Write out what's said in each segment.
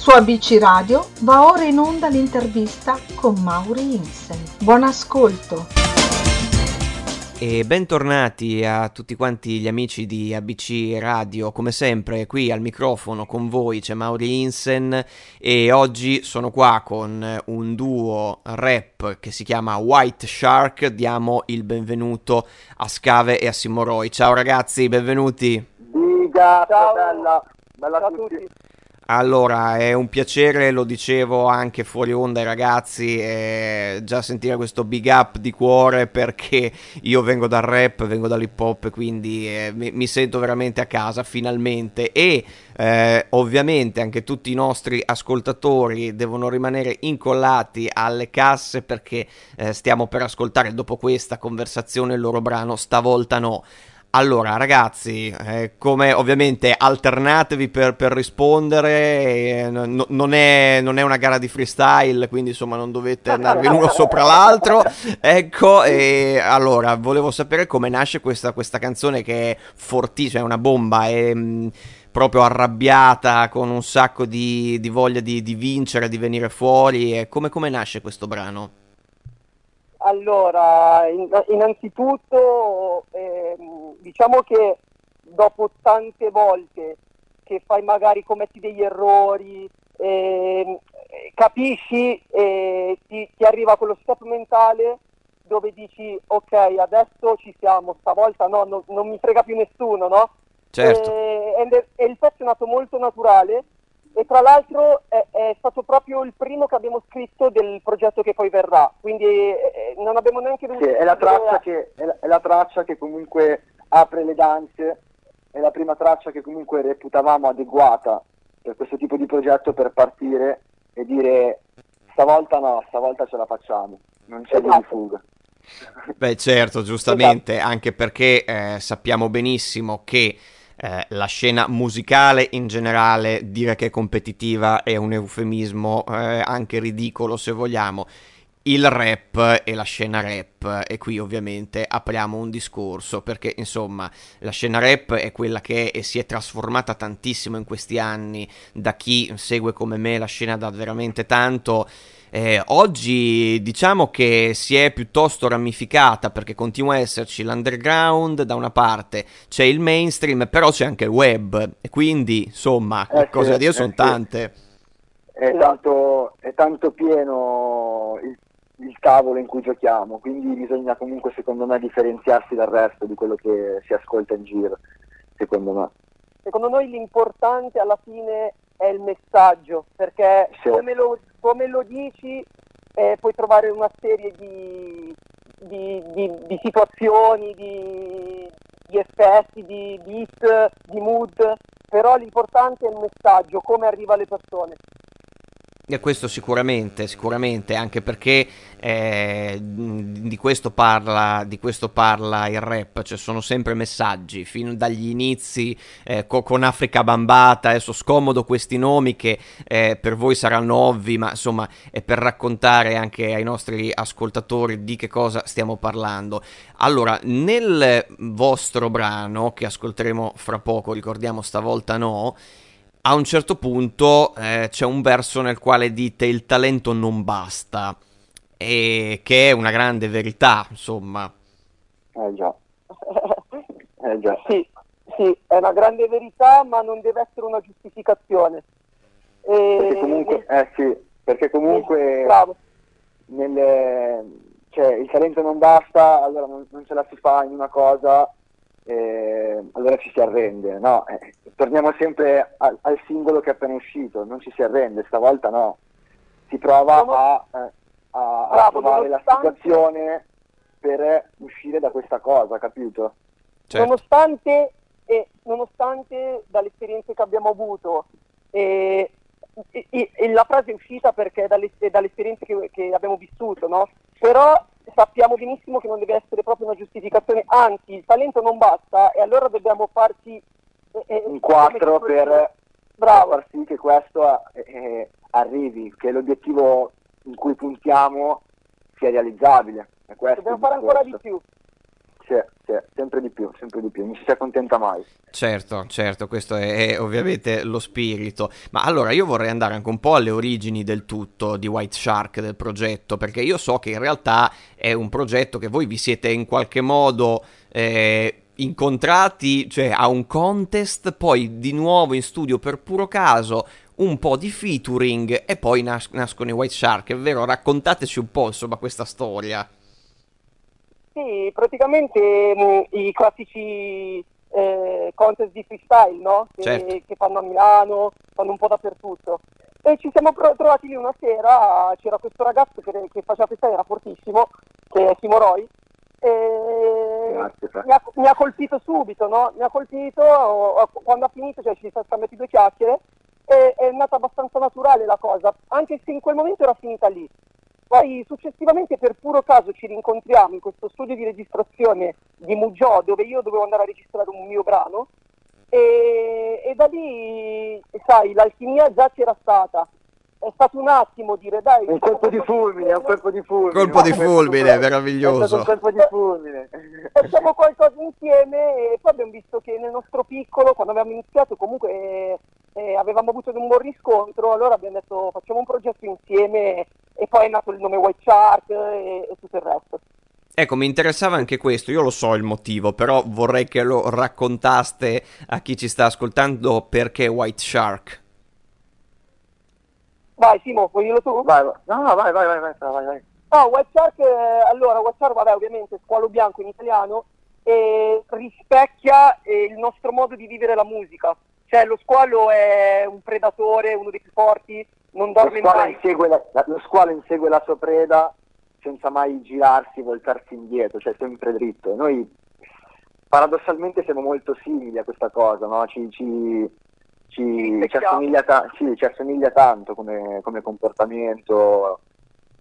Su ABC Radio va ora in onda l'intervista con Mauri Insen. Buon ascolto! E bentornati a tutti quanti gli amici di ABC Radio, come sempre qui al microfono con voi c'è Mauri Insen e oggi sono qua con un duo rap che si chiama White Shark, diamo il benvenuto a Scave e a Simoroi. Ciao ragazzi, benvenuti! Diga, ciao bella, bella a tutti. Allora, è un piacere, lo dicevo anche fuori onda ai ragazzi, eh, già sentire questo big up di cuore perché io vengo dal rap, vengo dall'hip hop, quindi eh, mi, mi, sento veramente a casa finalmente e eh, ovviamente anche tutti i nostri ascoltatori devono rimanere incollati alle casse perché eh, stiamo per ascoltare dopo questa conversazione il loro brano Stavolta no. Allora, ragazzi, eh, come ovviamente alternatevi per, per rispondere, eh, no, non, è, non, è, una gara di freestyle, quindi insomma non dovete andarvi l'uno sopra l'altro. Ecco, e allora, volevo sapere come nasce questa, questa canzone che è fortissima, è una bomba, è mh, mm, proprio arrabbiata, con un sacco di, di voglia di, di, vincere, di venire fuori. E come, come nasce questo brano? Allora, in, innanzitutto eh, diciamo che dopo tante volte che fai magari commetti degli errori, eh, capisci e ti, ti, arriva quello stop mentale dove dici ok adesso ci siamo, stavolta no, no non mi frega più nessuno, no? Certo. E, e, e il pezzo è nato molto naturale e tra l'altro è, è, stato proprio il primo che abbiamo scritto del progetto che poi verrà, quindi eh, non abbiamo neanche dovuto... Sì, è, la traccia che, è, la, è la traccia che comunque apre le danze, è la prima traccia che comunque reputavamo adeguata per questo tipo di progetto per partire e dire stavolta no, stavolta ce la facciamo, non c'è esatto. di fuga. Beh certo, giustamente, esatto. anche perché eh, sappiamo benissimo che eh, la scena musicale in generale, dire che è competitiva è un eufemismo eh, anche ridicolo se vogliamo. Il rap e la scena rap, e qui ovviamente apriamo un discorso perché insomma la scena rap è quella che è e si è trasformata tantissimo in questi anni da chi segue come me la scena da veramente tanto eh, oggi diciamo che si è piuttosto ramificata perché continua a esserci l'underground da una parte, c'è il mainstream, però c'è anche il web e quindi insomma eh, le cose sì, da dire eh, sono sì. tante. È tanto, è tanto pieno il, il tavolo in cui giochiamo, quindi bisogna comunque secondo me differenziarsi dal resto di quello che si ascolta in giro, secondo me. Secondo noi l'importante alla fine è il messaggio, perché sì. come, lo, come, lo, dici eh, puoi trovare una serie di, di, di, di situazioni, di, effetti, di beat, di mood, però l'importante è il messaggio, come arriva alle persone. E questo sicuramente, sicuramente, anche perché eh, di, questo parla, di, questo parla, il rap, cioè sono sempre messaggi, fin dagli inizi eh, co- con Africa Bambata, adesso scomodo questi nomi che eh, per voi saranno ovvi, ma insomma è per raccontare anche ai nostri ascoltatori di che cosa stiamo parlando. Allora, nel vostro brano, che ascolteremo fra poco, ricordiamo stavolta no, a un certo punto eh, c'è un verso nel quale dite il talento non basta, e che è una grande verità, insomma. Eh già. eh già. Sì, sì, è una grande verità, ma non deve essere una giustificazione. E... Perché comunque, eh sì, perché comunque nelle, cioè, il talento non basta, allora non, non ce la si fa in una cosa eh, allora ci si arrende. No, eh, torniamo sempre al, al, singolo che è appena uscito, non ci si arrende, stavolta no. Si prova a, eh, a, a trovare la situazione per uscire da questa cosa, capito? Certo. Nonostante, eh, nonostante dalle esperienze che abbiamo avuto, eh, e, e, la frase è uscita perché dalle, dalle esperienze che, che abbiamo vissuto, no? Però sappiamo benissimo che non deve essere proprio una giustificazione, anzi il talento non basta e allora dobbiamo farci eh, eh in quattro per, Bravo. far sì che questo eh, eh, arrivi, che l'obiettivo in cui puntiamo sia realizzabile. Dobbiamo fare ancora di più. Sì, sì, sempre di più, sempre di più, non si accontenta mai. Certo, certo, questo è, è, ovviamente lo spirito. Ma allora io vorrei andare anche un po' alle origini del tutto di White Shark, del progetto, perché io so che in realtà è un progetto che voi vi siete in qualche modo... Eh, incontrati, cioè a un contest, poi di nuovo in studio per puro caso, un po' di featuring e poi nas- nascono i White Shark, è vero? Raccontateci un po' insomma questa storia. Sì, praticamente mh, mm, i classici eh, contest di freestyle, no? Che, certo. che, fanno a Milano, fanno un po' dappertutto. E ci siamo trovati lì una sera, c'era questo ragazzo che, che faceva freestyle, era fortissimo, che è Simo Roy, e Grazie, mi, ha, mi, ha, colpito subito, no? Mi ha colpito, quando ha finito, cioè ci siamo scambiati due chiacchiere, e è nata abbastanza naturale la cosa, anche se in quel momento era finita lì. Poi successivamente per puro caso ci rincontriamo in questo studio di registrazione di Mugiò dove io dovevo andare a registrare un mio brano e, e da lì, sai, l'alchimia già c'era stata. È stato un attimo dire dai... Un colpo di fulmine, un colpo di fulmine. Colpo di fulmine, meraviglioso. Un colpo di fulmine. Facciamo qualcosa insieme e poi abbiamo visto che nel nostro piccolo, quando abbiamo iniziato, comunque eh, avevamo avuto un buon riscontro, allora abbiamo detto facciamo un progetto insieme e poi è nato il nome White Shark e, e tutto il resto. Ecco, mi interessava anche questo, io lo so il motivo, però vorrei che lo raccontaste a chi ci sta ascoltando perché White Shark. Vai Simo, vuoi dirlo tu? Vai, vai. No, no, vai, vai, vai, vai, vai, vai. No, White Shark, eh, allora, White Shark, vabbè, ovviamente squalo bianco in italiano, e rispecchia eh, il nostro modo di vivere la musica. Cioè, lo squalo è un predatore, uno dei più forti, non dorme lo mai. Insegue la, lo squalo insegue la sua preda senza mai girarsi, voltarsi indietro, cioè sempre dritto. Noi paradossalmente siamo molto simili a questa cosa, no? ci, ci, ci, ci, assomiglia, ta- sì, ci assomiglia, tanto come, come comportamento.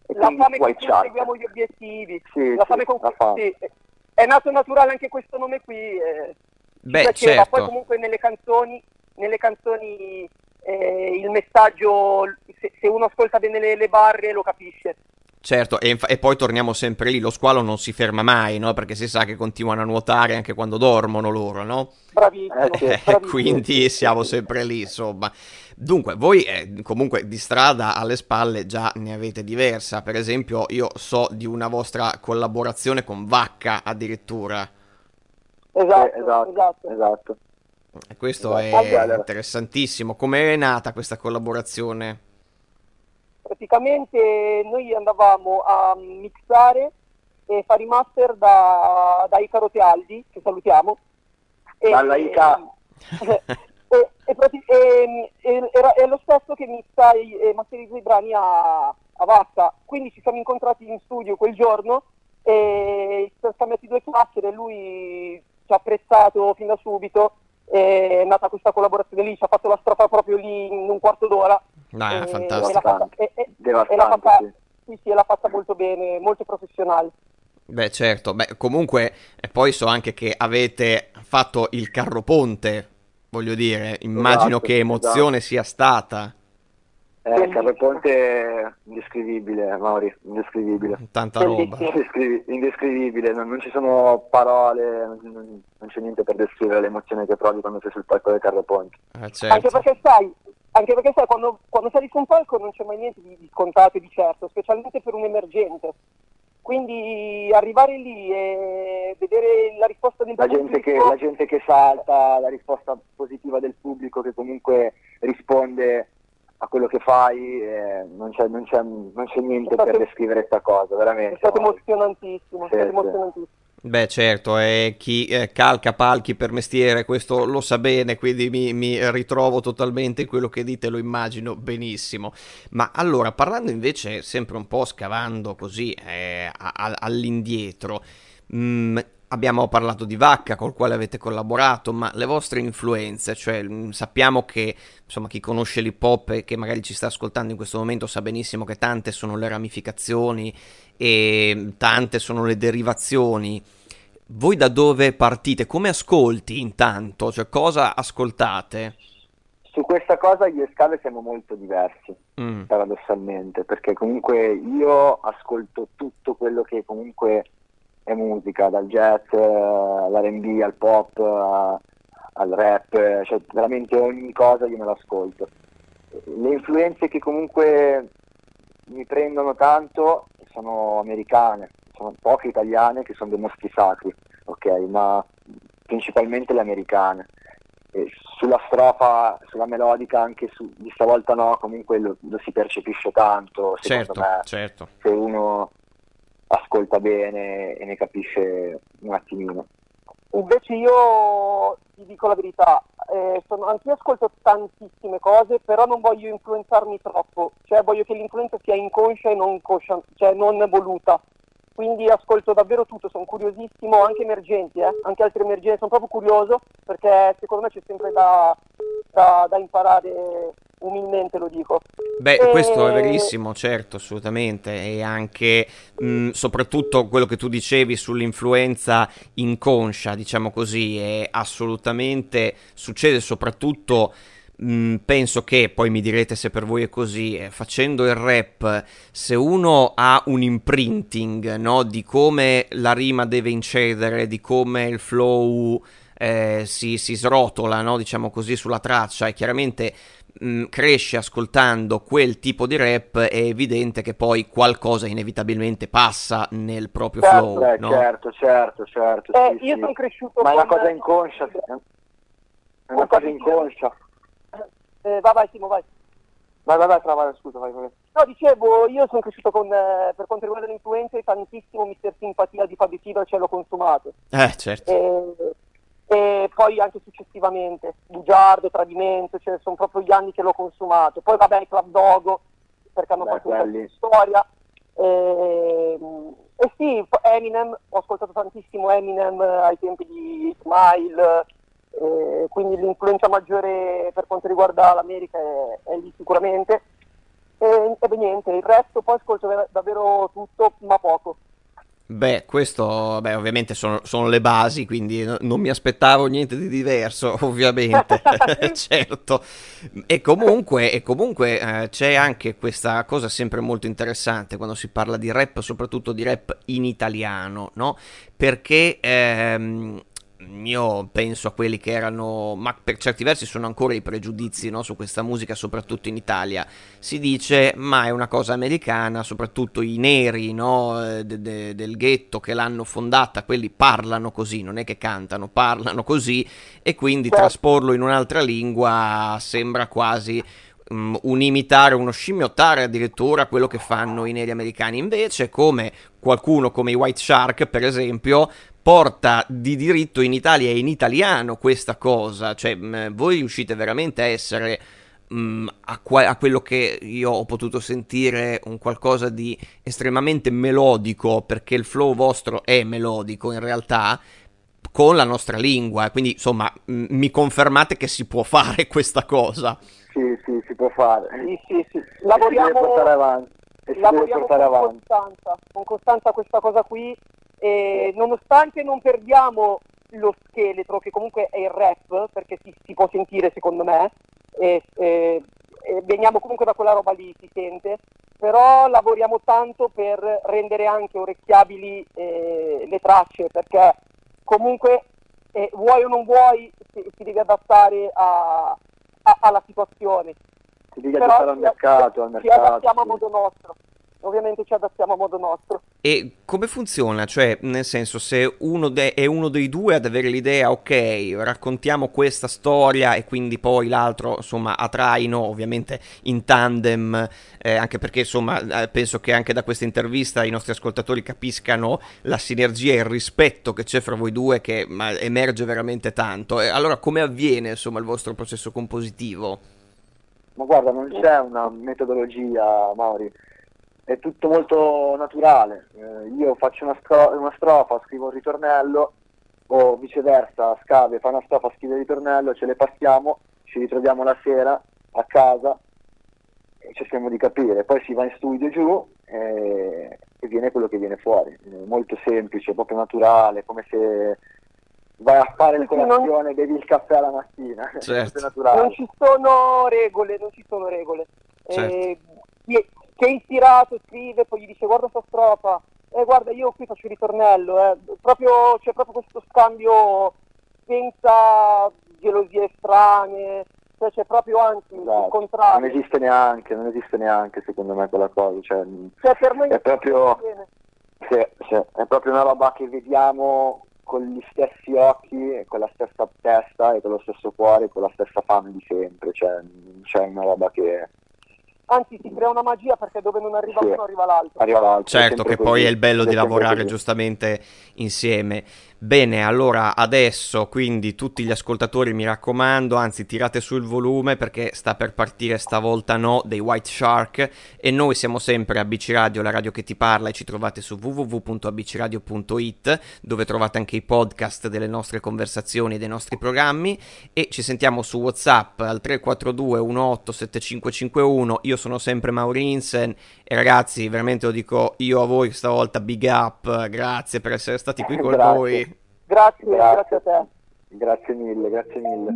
E la fame con cui seguiamo gli obiettivi, sì, la fame con cui sì. è nato naturale anche questo nome qui. Eh, Beh, piaceva. certo. Poi comunque nelle canzoni, nelle canzoni eh, il messaggio, se, se, uno ascolta bene le, le barre lo capisce. Certo, e, e, poi torniamo sempre lì, lo squalo non si ferma mai, no? Perché si sa che continuano a nuotare anche quando dormono loro, no? Bravissimo. Eh, bravissimo. Quindi siamo sempre lì, insomma. Dunque, voi eh, comunque di strada alle spalle già ne avete diversa, per esempio io so di una vostra collaborazione con Vacca addirittura. Esatto, esatto, esatto. esatto. E questo è interessantissimo. Come è nata questa collaborazione? praticamente noi andavamo a mixare e fare i master da, da Icaro Tealdi, che salutiamo. E, Dalla Ica. E, e, e, e, era, è lo stesso che mixa e masterizza i brani a, a Vacca. Quindi ci siamo incontrati in studio quel giorno e ci siamo scambiati due chiacchiere, lui ci ha apprezzato fin da subito, è nata questa collaborazione lì, ci ha fatto la strofa proprio lì in un quarto d'ora No, è fantastico. E, e, e l'ha fatta, sì, sì, l'ha fatta molto bene, molto professionale. Beh, certo, beh, comunque poi so anche che avete fatto il carro ponte, voglio dire, immagino esatto, che emozione esatto. sia stata. Eh, ponte indescrivibile, Mauri, indescrivibile. Tanta roba. indescrivibile, non, non, ci sono parole, non, non, c'è niente per descrivere l'emozione che provi quando sei sul palco del carro ponte. Eh, certo. Anche perché sai, anche perché sai, quando, quando sali su un palco non c'è mai niente di, di scontato e di certo, specialmente per un emergente. Quindi arrivare lì e vedere la risposta del la pubblico... Gente che, la gente che salta, la risposta positiva del pubblico che comunque risponde a quello che fai, eh, non, c'è, non, c'è, non, c'è, niente stato, per descrivere questa cosa, veramente. È stato emozionantissimo, sì, è stato emozionantissimo. Beh, certo, e chi eh, calca palchi per mestiere, questo lo sa bene, quindi mi, mi, ritrovo totalmente in quello che dite, lo immagino benissimo. Ma allora, parlando invece, sempre un po' scavando così eh, a, a, all'indietro, mh, mm, abbiamo parlato di Vacca col quale avete collaborato, ma le vostre influenze, cioè mh, sappiamo che insomma chi conosce l'hip hop e che magari ci sta ascoltando in questo momento sa benissimo che tante sono le ramificazioni e tante sono le derivazioni. Voi da dove partite? Come ascolti intanto? Cioè cosa ascoltate? Su questa cosa io e Scave siamo molto diversi, mm. paradossalmente, perché comunque io ascolto tutto quello che comunque è musica, dal jazz all'R&B, al pop, al rap, cioè veramente ogni cosa io me l'ascolto. Le influenze che comunque mi prendono tanto sono americane, sono poche italiane che sono dei mostri sacri, ok, ma principalmente le americane. E sulla strofa, sulla melodica, anche su, di stavolta no, comunque lo, lo si percepisce tanto, certo, me, certo. se uno ascolta bene e ne capisce un attimino. Invece io ti dico la verità, eh, sono, anch'io ascolto tantissime cose, però non voglio influenzarmi troppo, cioè voglio che l'influenza sia inconscia e non, conscia, cioè non voluta quindi ascolto davvero tutto, sono curiosissimo, anche emergenti, eh? anche altri emergenti, sono proprio curioso perché secondo me c'è sempre da, da, da imparare umilmente lo dico. Beh, e... questo è verissimo, certo, assolutamente, e anche mh, soprattutto quello che tu dicevi sull'influenza inconscia, diciamo così, è assolutamente succede soprattutto Mm, penso che, poi mi direte se per voi è così, eh, facendo il rap, se uno ha un imprinting no, di come la rima deve incedere, di come il flow eh, si, si, srotola, no, diciamo così, sulla traccia e chiaramente mh, mm, cresce ascoltando quel tipo di rap, è evidente che poi qualcosa inevitabilmente passa nel proprio certo, flow. Eh, no? Certo, certo, certo. Eh, sì, io sì. sono cresciuto... Ma è una cosa inconscia. È una cosa inconscia. Eh, vai, vai, Simo, vai. Vai, vai, vai, vai, scusa, vai, vai. No, dicevo, io sono cresciuto con, eh, per quanto riguarda le influenze, tantissimo Mister Simpatia di Fabio Fibra ce l'ho consumato. Eh, certo. E, e poi anche successivamente, Bugiardo, Tradimento, cioè sono proprio gli anni che l'ho consumato. Poi vabbè, Club Dogo, perché hanno Beh, fatto quelli... un po' storia. E, e sì, Eminem, ho ascoltato tantissimo Eminem ai tempi di Smile, eh, quindi l'influenza maggiore per quanto riguarda l'America è, è lì sicuramente. E, e beh, niente, il resto poi ascolto davvero tutto, ma poco. Beh, questo beh, ovviamente sono, sono, le basi, quindi non mi aspettavo niente di diverso, ovviamente, certo. E comunque, e comunque eh, c'è anche questa cosa sempre molto interessante quando si parla di rap, soprattutto di rap in italiano, no? Perché ehm, io penso a quelli che erano, ma per certi versi sono ancora i pregiudizi no, su questa musica, soprattutto in Italia. Si dice, ma è una cosa americana, soprattutto i neri no, eh, de, de, del ghetto che l'hanno fondata, quelli parlano così, non è che cantano, parlano così, e quindi trasporlo in un'altra lingua sembra quasi um, un imitare, uno scimmiottare addirittura quello che fanno i neri americani. Invece, come qualcuno come i White Shark, per esempio, porta di diritto in Italia e in italiano questa cosa, cioè mh, voi riuscite veramente a essere mh, a, qua- a, quello che io ho potuto sentire un qualcosa di estremamente melodico, perché il flow vostro è melodico in realtà, con la nostra lingua, quindi insomma mi confermate che si può fare questa cosa. Sì, sì, si può fare. Sì, sì, sì. Lavoriamo, portare avanti. lavoriamo con avanti. costanza, con costanza questa cosa qui e nonostante non perdiamo lo scheletro che comunque è il rap perché si, si può sentire secondo me e, e, e veniamo comunque da quella roba lì si sente però lavoriamo tanto per rendere anche orecchiabili eh, le tracce perché comunque eh, vuoi o non vuoi si, si deve adattare a, alla situazione. Si deve adattare al mercato, al mercato ci adattiamo a modo nostro ovviamente ci adattiamo a modo nostro. E come funziona? Cioè, nel senso, se uno de- è uno dei due ad avere l'idea, ok, raccontiamo questa storia e quindi poi l'altro, insomma, a traino, ovviamente in tandem, eh, anche perché, insomma, eh, penso che anche da questa intervista i nostri ascoltatori capiscano la sinergia e il rispetto che c'è fra voi due che ma, emerge veramente tanto. E allora, come avviene, insomma, il vostro processo compositivo? Ma guarda, non c'è una metodologia, Mauri è tutto molto naturale. Eh, io faccio una, stro- una, strofa, scrivo un ritornello, o viceversa, Scave fa una strofa, scrive il ritornello, ce le passiamo, ci ritroviamo la sera a casa e cerchiamo di capire. Poi si va in studio giù e, e viene quello che viene fuori. È molto semplice, proprio naturale, come se vai a fare il colazione, bevi il caffè alla mattina. Certo. Non ci sono regole, non ci sono regole. Certo. Eh, che è ispirato, scrive, poi gli dice guarda questa strofa, eh, guarda, io qui faccio il ritornello, eh. proprio, c'è proprio questo scambio senza gelosie strane, cioè c'è proprio anzi esatto. il contrario. Non esiste neanche, non esiste neanche secondo me quella cosa, cioè, cioè per noi è proprio, sì, sì, è proprio una roba che vediamo con gli stessi occhi, con la stessa testa e con lo stesso cuore, con la stessa fame di sempre, cioè c'è una roba che anzi si crea una magia perché dove non arriva sì. uno arriva l'altro. Arriva l'altro certo che così. poi è il bello di lavorare giustamente insieme. Bene, allora adesso quindi tutti gli ascoltatori mi raccomando, anzi tirate sul volume perché sta per partire stavolta no dei White Shark e noi siamo sempre ABC Radio, la radio che ti parla e ci trovate su www.abcradio.it dove trovate anche i podcast delle nostre conversazioni e dei nostri programmi e ci sentiamo su Whatsapp al 342 187551. Io sono sempre Maurinsen e ragazzi, veramente lo dico io a voi stavolta big up, grazie per essere stati qui con noi. Grazie, grazie, grazie a te. Grazie mille, grazie mille.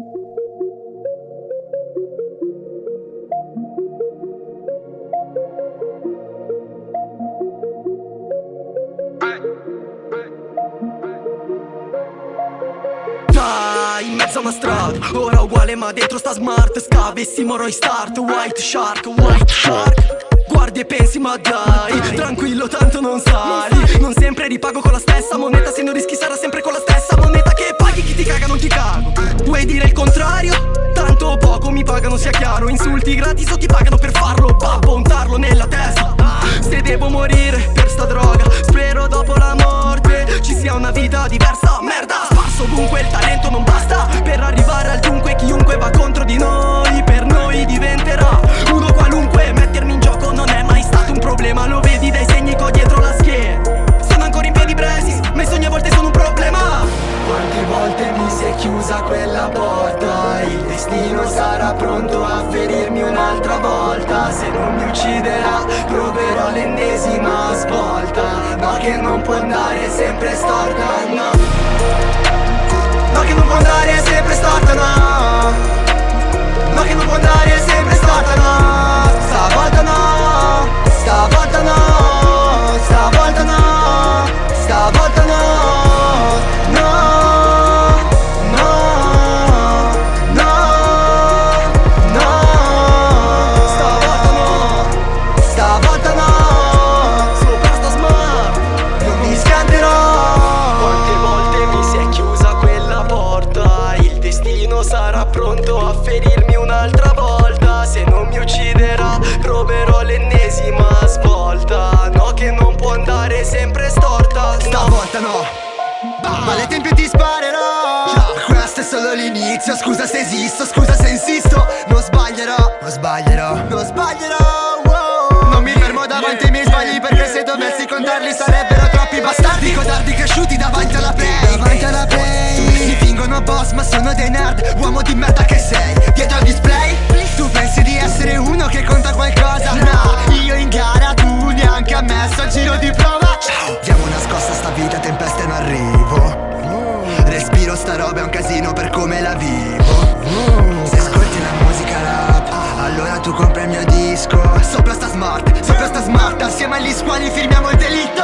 in mezzo a una strada Ora uguale ma dentro sta smart. Scavessimo Roy Start White Shark, White Shark. Guardi e pensi ma dai Tranquillo tanto non sali. Non sempre ripago con la stessa moneta Pagano sia chiaro. Insulti gratis o ti pagano per farlo. Babbo un tarlo nella testa. Se devo morire per sta droga Spero dopo la morte Ci sia una vita diversa. Merda sarà pronto a ferirmi un'altra volta. Se non mi ucciderà proverò l'ennesima svolta. Ma che non può andare sempre storta, no. No che non può andare sempre storta, no. No che non può andare sempre storta, no. Stavolta no, stavolta no, stavolta no, stavolta no, esisto, scusa se insisto Non sbaglierò, non sbaglierò Non sbaglierò. Non mi fermo davanti ai miei sbagli Perché se dovessi contarli sarebbero troppi bastardi. Codardi cresciuti davanti alla play Davanti alla play. Mi fingono boss ma sono dei nerd Uomo di merda che sei agli squali firmiamo il delitto